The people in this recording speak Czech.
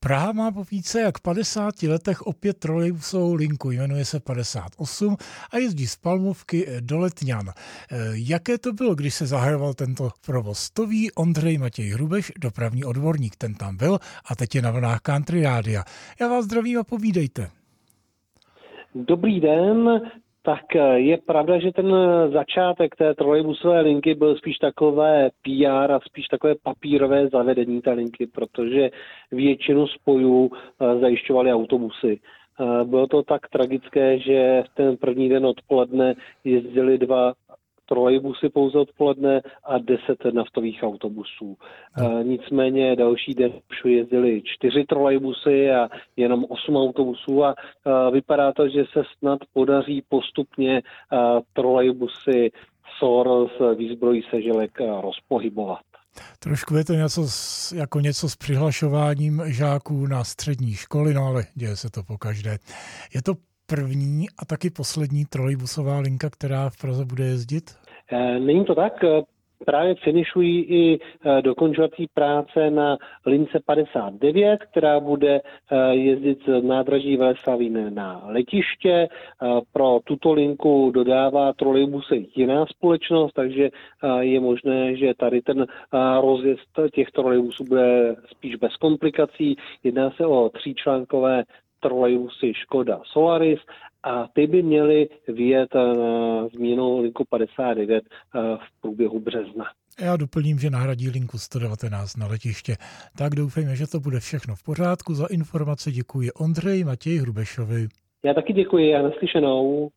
Praha má po více jak 50 letech opět trolejbusovou linku, jmenuje se 58 a jezdí z Palmovky do Letňan. Eh, jaké to bylo, když se zahajoval tento provoz? To ví Ondřej Matěj Hrubeš, dopravní odborník, ten tam byl a teď je na vlnách Country Rádia. Já vás zdravím a povídejte. Dobrý den, tak eh, je pravda, že ten začátek té trolejbusové linky byl spíš takové PR a spíš takové papírové zavedení té linky, protože většinu spojů eh, zajišťovaly autobusy. Eh, bylo to tak tragické, že ten první den odpoledne jezdili dva trolejbusy pouze odpoledne a 10 naftových autobusů. No. Nicméně další den už jezdili čtyři trolejbusy a jenom 8 autobusů a vypadá to, že se snad podaří postupně trolejbusy SOR z výzbrojí seželek rozpohybovat. Trošku je to něco s, jako něco s přihlašováním žáků na střední školy, no ale děje se to po každé. Je to první a taky poslední trolejbusová linka, která v Praze bude jezdit? Eh, není to tak. Eh, právě finišují i eh, dokončovací práce na lince 59, která bude jezdit z nádraží Veleslavín na letiště. Pro tuto linku dodává trolejbusy jiná společnost, takže je možné, že tady ten rozjezd těch trolejbusů bude spíš bez komplikací. Jedná se o tříčlánkové trolejbusy Škoda Solaris a ty by měly vyjet na eh, změnu linku 59 eh, v průběhu března. Já doplním, že nahradí linku 119 na letiště. Tak doufejme, že to bude všechno v pořádku. Za informace děkuji Ondřej Matěj Hrubešovi. Já taky děkuji a naslyšenou.